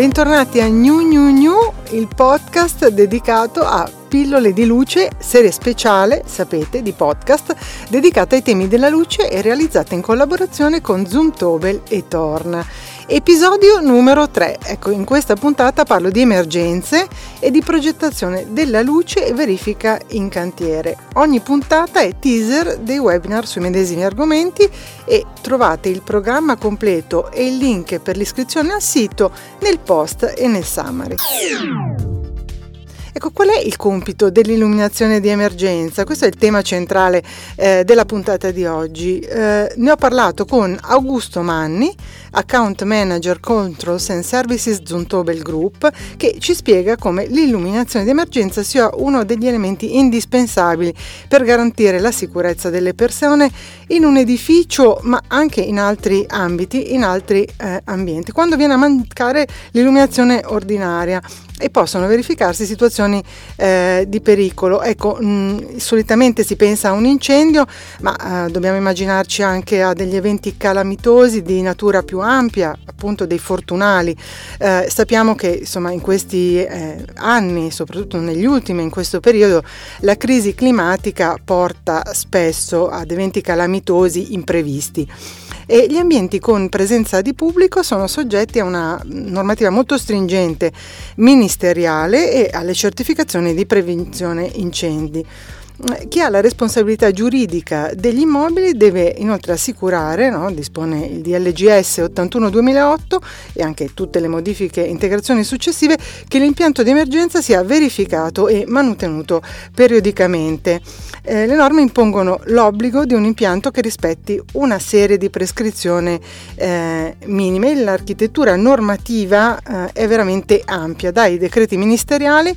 bentornati a New New New, il podcast dedicato a pillole di luce, serie speciale, sapete, di podcast, dedicata ai temi della luce e realizzata in collaborazione con Zoomtobel e Torn. Episodio numero 3. Ecco, in questa puntata parlo di emergenze e di progettazione della luce e verifica in cantiere. Ogni puntata è teaser dei webinar sui medesimi argomenti e trovate il programma completo e il link per l'iscrizione al sito nel post e nel summary. Ecco, qual è il compito dell'illuminazione di emergenza? Questo è il tema centrale eh, della puntata di oggi. Eh, ne ho parlato con Augusto Manni, Account Manager Controls and Services Zuntobel Group, che ci spiega come l'illuminazione di emergenza sia uno degli elementi indispensabili per garantire la sicurezza delle persone in un edificio, ma anche in altri ambiti, in altri eh, ambienti, quando viene a mancare l'illuminazione ordinaria e possono verificarsi situazioni eh, di pericolo. Ecco, mh, solitamente si pensa a un incendio, ma eh, dobbiamo immaginarci anche a degli eventi calamitosi di natura più ampia, appunto dei fortunali. Eh, sappiamo che insomma in questi eh, anni, soprattutto negli ultimi, in questo periodo, la crisi climatica porta spesso ad eventi calamitosi imprevisti e gli ambienti con presenza di pubblico sono soggetti a una normativa molto stringente ministeriale e alle certificazioni di prevenzione incendi. Chi ha la responsabilità giuridica degli immobili deve inoltre assicurare, no, dispone il DLGS 81-2008 e anche tutte le modifiche e integrazioni successive, che l'impianto di emergenza sia verificato e manutenuto periodicamente. Eh, le norme impongono l'obbligo di un impianto che rispetti una serie di prescrizioni eh, minime. L'architettura normativa eh, è veramente ampia, dai decreti ministeriali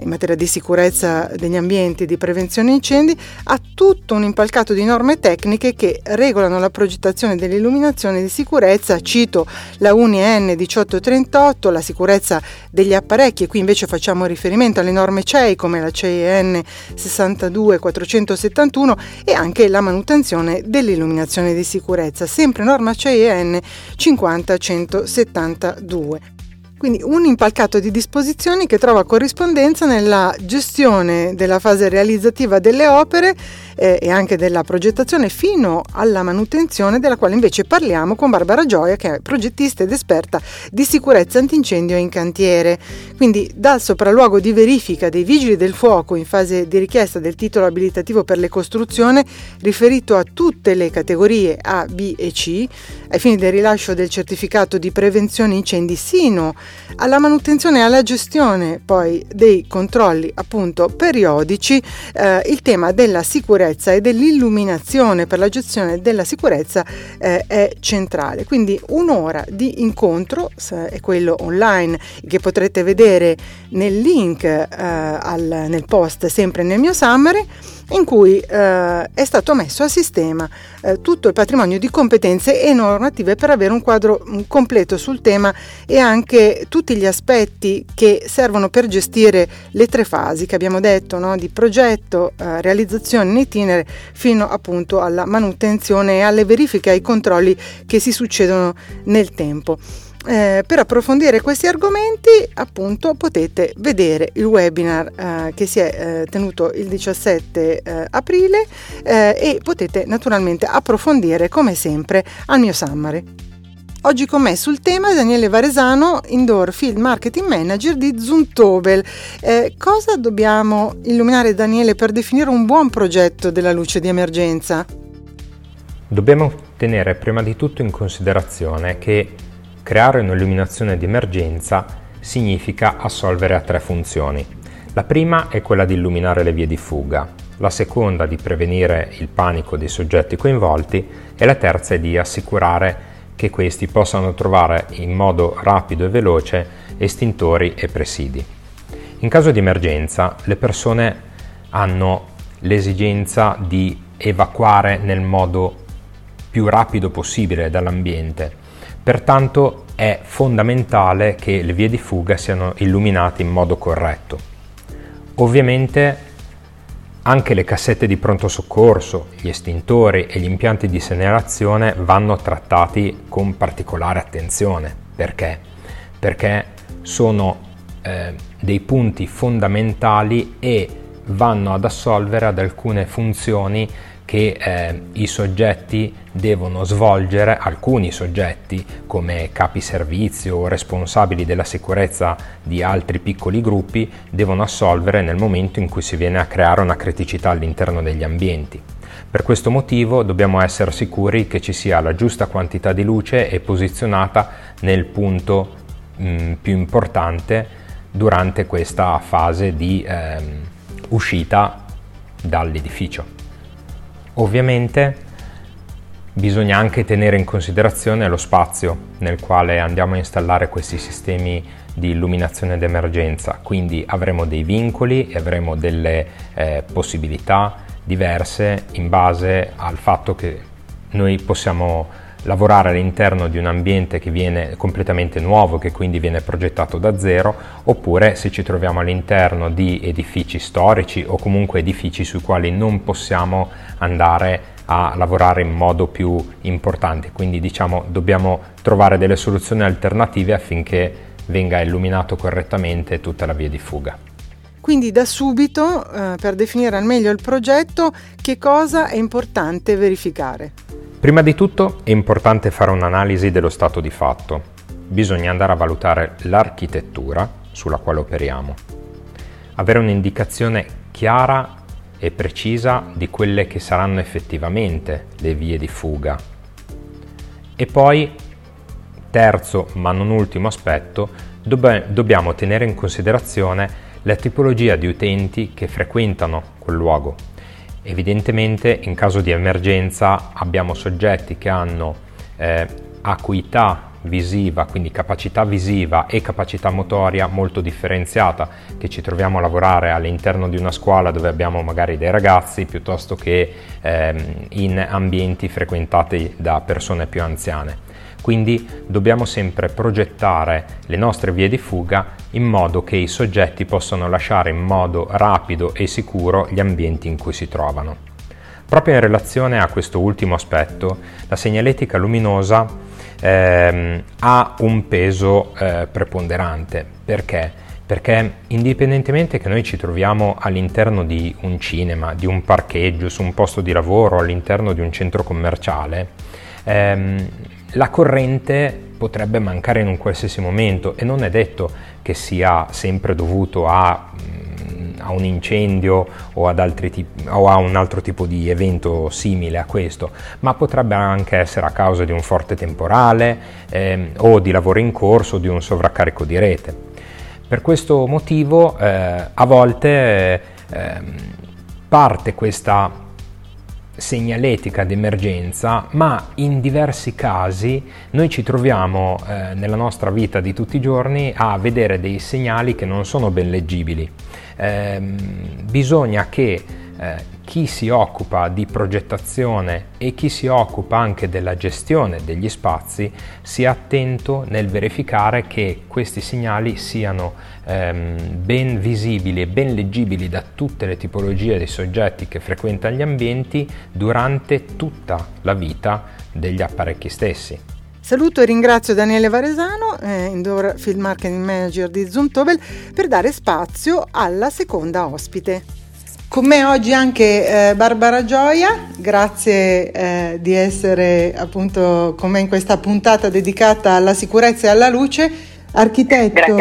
in materia di sicurezza degli ambienti e di prevenzione incendi, ha tutto un impalcato di norme tecniche che regolano la progettazione dell'illuminazione di sicurezza, cito la UNIN 1838, la sicurezza degli apparecchi, e qui invece facciamo riferimento alle norme CEI come la CEN 62471 e anche la manutenzione dell'illuminazione di sicurezza, sempre norma CEN 50172. Quindi un impalcato di disposizioni che trova corrispondenza nella gestione della fase realizzativa delle opere eh, e anche della progettazione fino alla manutenzione della quale invece parliamo con Barbara Gioia che è progettista ed esperta di sicurezza antincendio in cantiere. Quindi dal sopralluogo di verifica dei vigili del fuoco in fase di richiesta del titolo abilitativo per le costruzioni riferito a tutte le categorie A, B e C ai fini del rilascio del certificato di prevenzione incendi sino alla manutenzione e alla gestione poi dei controlli appunto periodici, eh, il tema della sicurezza e dell'illuminazione per la gestione della sicurezza eh, è centrale. Quindi un'ora di incontro è quello online che potrete vedere nel link eh, al, nel post sempre nel mio summary in cui eh, è stato messo a sistema eh, tutto il patrimonio di competenze e normative per avere un quadro mm, completo sul tema e anche tutti gli aspetti che servono per gestire le tre fasi che abbiamo detto, no? di progetto, eh, realizzazione in itinere fino appunto alla manutenzione e alle verifiche e ai controlli che si succedono nel tempo. Eh, per approfondire questi argomenti appunto potete vedere il webinar eh, che si è eh, tenuto il 17 eh, aprile eh, e potete naturalmente approfondire come sempre al mio summary. Oggi con me sul tema Daniele Varesano, Indoor Field Marketing Manager di Zuntobel. Eh, cosa dobbiamo illuminare Daniele per definire un buon progetto della luce di emergenza? Dobbiamo tenere prima di tutto in considerazione che Creare un'illuminazione di emergenza significa assolvere a tre funzioni. La prima è quella di illuminare le vie di fuga, la seconda di prevenire il panico dei soggetti coinvolti e la terza è di assicurare che questi possano trovare in modo rapido e veloce estintori e presidi. In caso di emergenza le persone hanno l'esigenza di evacuare nel modo più rapido possibile dall'ambiente Pertanto è fondamentale che le vie di fuga siano illuminate in modo corretto. Ovviamente anche le cassette di pronto soccorso, gli estintori e gli impianti di segnalazione vanno trattati con particolare attenzione. Perché? Perché sono eh, dei punti fondamentali e vanno ad assolvere ad alcune funzioni che eh, i soggetti devono svolgere, alcuni soggetti come capi servizio o responsabili della sicurezza di altri piccoli gruppi, devono assolvere nel momento in cui si viene a creare una criticità all'interno degli ambienti. Per questo motivo dobbiamo essere sicuri che ci sia la giusta quantità di luce e posizionata nel punto mh, più importante durante questa fase di ehm, uscita dall'edificio. Ovviamente bisogna anche tenere in considerazione lo spazio nel quale andiamo a installare questi sistemi di illuminazione d'emergenza, quindi avremo dei vincoli e avremo delle eh, possibilità diverse in base al fatto che noi possiamo lavorare all'interno di un ambiente che viene completamente nuovo, che quindi viene progettato da zero, oppure se ci troviamo all'interno di edifici storici o comunque edifici sui quali non possiamo andare a lavorare in modo più importante. Quindi diciamo dobbiamo trovare delle soluzioni alternative affinché venga illuminato correttamente tutta la via di fuga. Quindi da subito, eh, per definire al meglio il progetto, che cosa è importante verificare? Prima di tutto è importante fare un'analisi dello stato di fatto. Bisogna andare a valutare l'architettura sulla quale operiamo, avere un'indicazione chiara e precisa di quelle che saranno effettivamente le vie di fuga. E poi, terzo ma non ultimo aspetto, dobbiamo tenere in considerazione la tipologia di utenti che frequentano quel luogo Evidentemente in caso di emergenza abbiamo soggetti che hanno eh, acuità visiva, quindi capacità visiva e capacità motoria molto differenziata, che ci troviamo a lavorare all'interno di una scuola dove abbiamo magari dei ragazzi piuttosto che ehm, in ambienti frequentati da persone più anziane. Quindi dobbiamo sempre progettare le nostre vie di fuga in modo che i soggetti possano lasciare in modo rapido e sicuro gli ambienti in cui si trovano. Proprio in relazione a questo ultimo aspetto, la segnaletica luminosa ehm, ha un peso eh, preponderante. Perché? Perché indipendentemente che noi ci troviamo all'interno di un cinema, di un parcheggio, su un posto di lavoro, all'interno di un centro commerciale, ehm, la corrente potrebbe mancare in un qualsiasi momento e non è detto che sia sempre dovuto a, mm, a un incendio o, tipi, o a un altro tipo di evento simile a questo, ma potrebbe anche essere a causa di un forte temporale eh, o di lavoro in corso o di un sovraccarico di rete. Per questo motivo eh, a volte eh, parte questa segnaletica d'emergenza, ma in diversi casi noi ci troviamo eh, nella nostra vita di tutti i giorni a vedere dei segnali che non sono ben leggibili. Eh, bisogna che eh, chi si occupa di progettazione e chi si occupa anche della gestione degli spazi sia attento nel verificare che questi segnali siano ehm, ben visibili e ben leggibili da tutte le tipologie di soggetti che frequentano gli ambienti durante tutta la vita degli apparecchi stessi. Saluto e ringrazio Daniele Varesano, eh, Indoor Field Marketing Manager di Zoomtobel, per dare spazio alla seconda ospite. Con me oggi anche eh, Barbara Gioia, grazie eh, di essere appunto con me in questa puntata dedicata alla sicurezza e alla luce, architetto,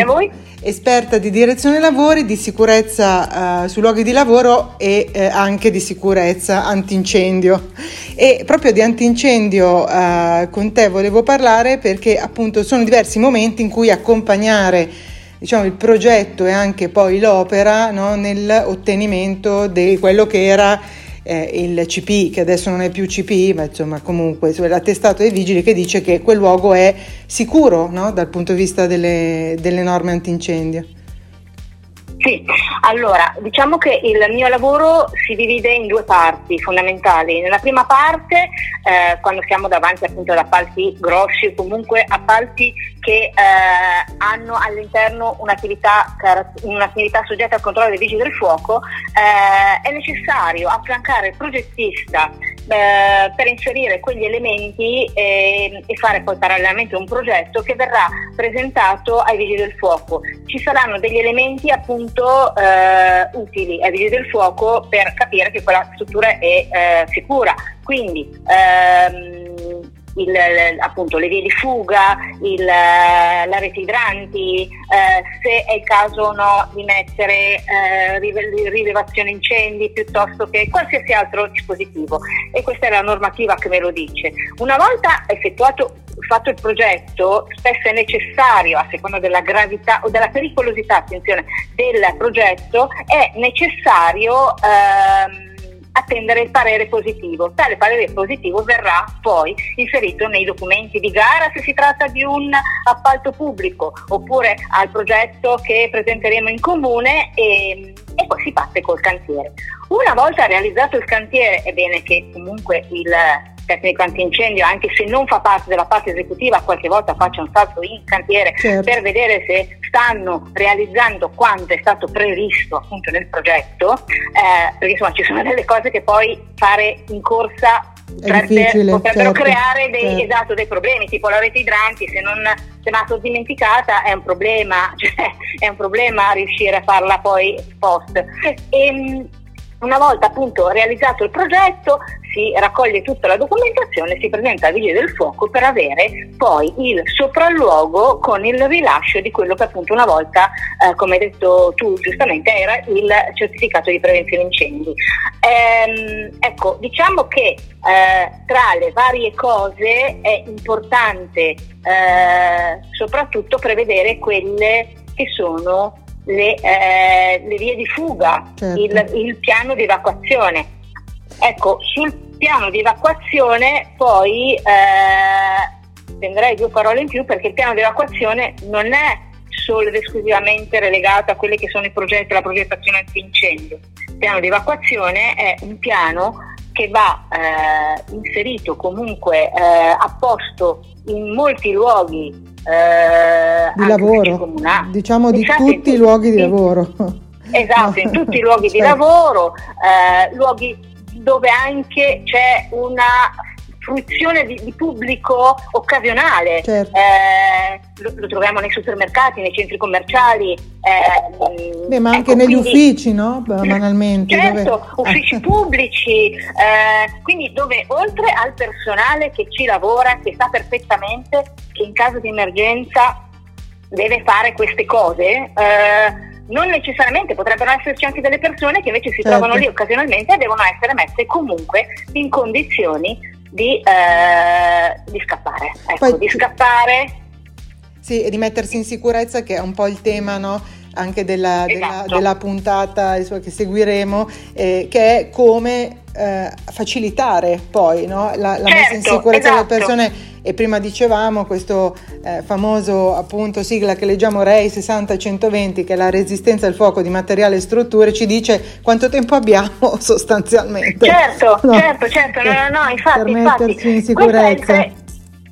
esperta di direzione lavori, di sicurezza eh, sui luoghi di lavoro e eh, anche di sicurezza antincendio. E proprio di antincendio eh, con te volevo parlare perché appunto sono diversi momenti in cui accompagnare diciamo, il progetto e anche poi l'opera no, nell'ottenimento di quello che era eh, il CP, che adesso non è più CP, ma insomma comunque l'attestato dei vigili che dice che quel luogo è sicuro no, dal punto di vista delle, delle norme antincendio. Sì, allora diciamo che il mio lavoro si divide in due parti fondamentali. Nella prima parte, eh, quando siamo davanti appunto ad appalti grossi comunque appalti che eh, hanno all'interno un'attività, un'attività, soggetta al controllo dei vigili del fuoco, eh, è necessario affiancare il progettista eh, per inserire quegli elementi e, e, fare poi parallelamente un progetto che verrà presentato ai vigili del fuoco. Ci saranno degli elementi appunto eh, utili ai vigili del fuoco per capire che quella struttura è eh, sicura. Quindi ehm, il, appunto, le vie di fuga, il, la rete idranti, eh, se è il caso o no di mettere eh, rilevazione incendi piuttosto che qualsiasi altro dispositivo. E questa è la normativa che me lo dice. Una volta effettuato fatto il progetto, spesso è necessario, a seconda della gravità o della pericolosità attenzione, del progetto, è necessario ehm, attendere il parere positivo. Tale parere positivo verrà poi inserito nei documenti di gara se si tratta di un appalto pubblico oppure al progetto che presenteremo in comune e, e poi si parte col cantiere. Una volta realizzato il cantiere, è bene che comunque il tecnico antincendio, anche se non fa parte della parte esecutiva, qualche volta faccia un salto in cantiere certo. per vedere se stanno realizzando quanto è stato previsto appunto nel progetto, eh, perché insomma ci sono delle cose che poi fare in corsa potrebbe, potrebbero certo, creare dei, certo. esatto, dei, problemi, tipo la rete idranti, se non se sono dimenticata è un problema, cioè, è un problema riuscire a farla poi post. E, ehm, una volta appunto realizzato il progetto si raccoglie tutta la documentazione, si presenta al Vigile del Fuoco per avere poi il sopralluogo con il rilascio di quello che appunto una volta, eh, come hai detto tu giustamente, era il certificato di prevenzione incendi. Ehm, ecco, diciamo che eh, tra le varie cose è importante eh, soprattutto prevedere quelle che sono le, eh, le vie di fuga, certo. il, il piano di evacuazione. Ecco, sul piano di evacuazione poi eh, due parole in più perché il piano di evacuazione non è solo ed esclusivamente relegato a quelli che sono i progetti, la progettazione antincendio. Il piano di evacuazione è un piano che va eh, inserito comunque eh, apposto in molti luoghi eh, di lavoro, diciamo di esatto, tutti i luoghi di lavoro. Esatto, in tutti i luoghi di lavoro, eh, luoghi dove anche c'è una fruizione di, di pubblico occasionale. Certo. Eh, lo, lo, troviamo nei supermercati, nei centri commerciali. Eh, Beh, ma anche ecco, negli quindi, uffici, no? Banalmente. Certo, dove... uffici pubblici, eh, quindi dove oltre al personale che ci lavora, che sa perfettamente che in caso di emergenza deve fare queste cose, eh, non necessariamente potrebbero esserci anche delle persone che invece si certo. trovano lì occasionalmente e devono essere messe comunque in condizioni di, eh, di scappare. Ecco, Poi, di scappare. Sì, e di mettersi in sicurezza che è un po' il tema, no? Anche della, esatto. della, della, puntata che seguiremo, eh, che è come eh, facilitare poi no? la, la certo, messa in certo, sicurezza esatto. delle persone e prima dicevamo questo eh, famoso appunto sigla che leggiamo REI 60-120 che è la resistenza al fuoco di materiale e strutture ci dice quanto tempo abbiamo sostanzialmente certo no? certo certo no no no infatti per metterci infatti, in sicurezza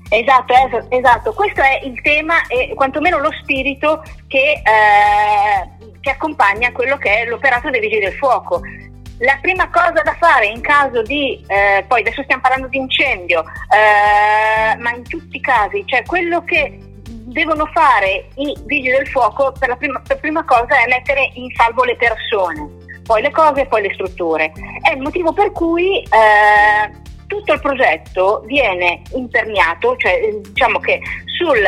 Esatto, esatto, questo è il tema e quantomeno lo spirito che, eh, che accompagna quello che è l'operato dei vigili del fuoco. La prima cosa da fare in caso di, eh, poi adesso stiamo parlando di incendio, eh, ma in tutti i casi, cioè quello che devono fare i vigili del fuoco per la prima, per prima cosa è mettere in salvo le persone, poi le cose e poi le strutture. È il motivo per cui eh, tutto il progetto viene imperniato, cioè diciamo che sul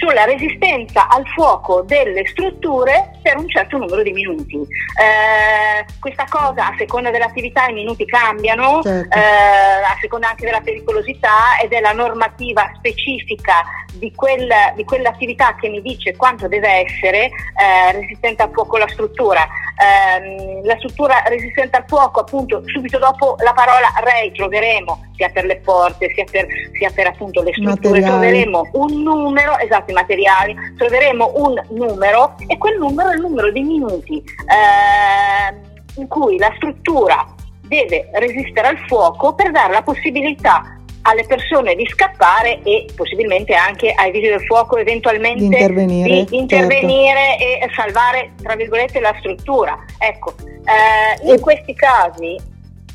sulla resistenza al fuoco delle strutture per un certo numero di minuti. Eh, questa cosa a seconda dell'attività i minuti cambiano, certo. eh, a seconda anche della pericolosità e della normativa specifica di, quel, di quell'attività che mi dice quanto deve essere eh, resistente al fuoco la struttura. Ehm, la struttura resistente al fuoco, appunto, subito dopo la parola REI troveremo sia per le porte sia per, sia per appunto le strutture, materiali. troveremo un numero, esatto, i materiali, troveremo un numero e quel numero è il numero di minuti eh, in cui la struttura deve resistere al fuoco per dare la possibilità alle persone di scappare e possibilmente anche ai vigili del fuoco eventualmente di intervenire, di intervenire certo. e salvare tra virgolette la struttura. Ecco, eh, in questi casi...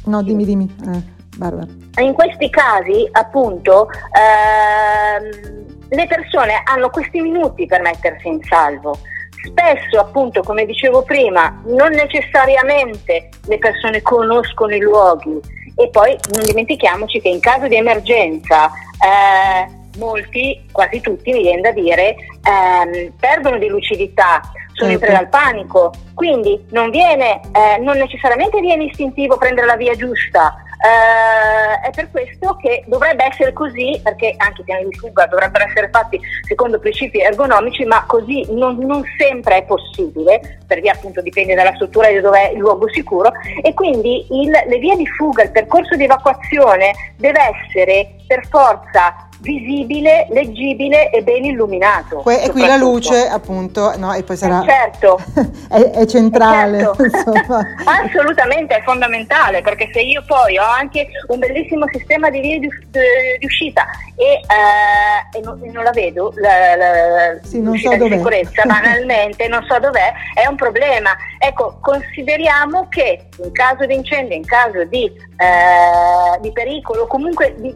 No, dimmi, dimmi. Eh Barbara. In questi casi, appunto, ehm, le persone hanno questi minuti per mettersi in salvo. Spesso, appunto, come dicevo prima, non necessariamente le persone conoscono i luoghi e poi non dimentichiamoci che in caso di emergenza eh, molti, quasi tutti, mi viene da dire, ehm, perdono di lucidità, sono in preda al panico, quindi non, viene, eh, non necessariamente viene istintivo prendere la via giusta, eh, è per questo che dovrebbe essere così, perché anche i piani di fuga dovrebbero essere fatti secondo principi ergonomici, ma così non, non sempre è possibile, per via appunto dipende dalla struttura di dove è il luogo sicuro, e quindi il, le vie di fuga, il percorso di evacuazione deve essere per forza visibile, leggibile e ben illuminato. Que- e qui la luce appunto, no, e poi sarà... Eh certo. è, è, centrale. Eh certo. Assolutamente, è fondamentale, perché se io poi ho anche un bellissimo sistema di vie di, di uscita e, eh, e, non, non, la vedo, la, la, sì, non so di sicurezza, banalmente, non so dov'è, è un problema. Ecco, consideriamo che in caso di incendio, in caso di, eh, di pericolo, comunque di,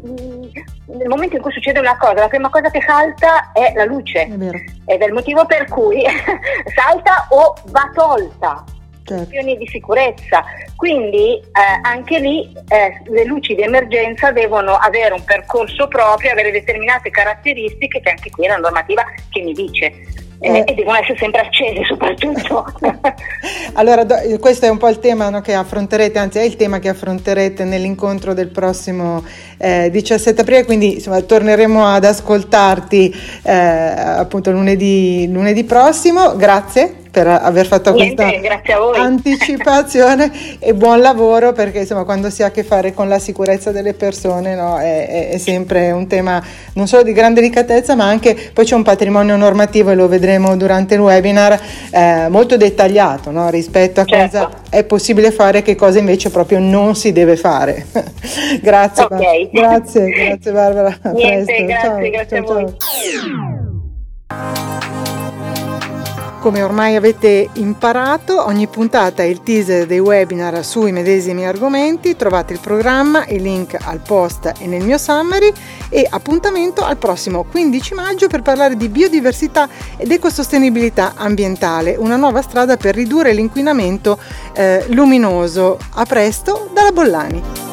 nel momento in cui succede una cosa, la prima cosa che salta è la luce. È Ed è il motivo per cui salta o va tolta. Certo. di sicurezza. Quindi eh, anche lì eh, le luci di emergenza devono avere un percorso proprio, avere determinate caratteristiche che anche qui è la normativa che mi dice eh, e devono essere sempre accese soprattutto. allora, do, questo è un po' il tema no, che affronterete, anzi è il tema che affronterete nell'incontro del prossimo eh, 17 aprile, quindi insomma, torneremo ad ascoltarti eh, appunto lunedì, lunedì prossimo. Grazie per aver fatto Niente, questa anticipazione e buon lavoro perché insomma quando si ha a che fare con la sicurezza delle persone no, è, è, sempre un tema non solo di grande delicatezza ma anche poi c'è un patrimonio normativo e lo vedremo durante il webinar eh, molto dettagliato no, rispetto a certo. cosa è possibile fare e che cosa invece proprio non si deve fare. grazie, okay. grazie, grazie Barbara. Niente, grazie, ciao, grazie ciao, a voi. Ciao. Come ormai avete imparato, ogni puntata è il teaser dei webinar sui medesimi argomenti, trovate il programma, il link al post e nel mio summary e appuntamento al prossimo 15 maggio per parlare di biodiversità ed ecosostenibilità ambientale, una nuova strada per ridurre l'inquinamento eh, luminoso. A presto dalla Bollani.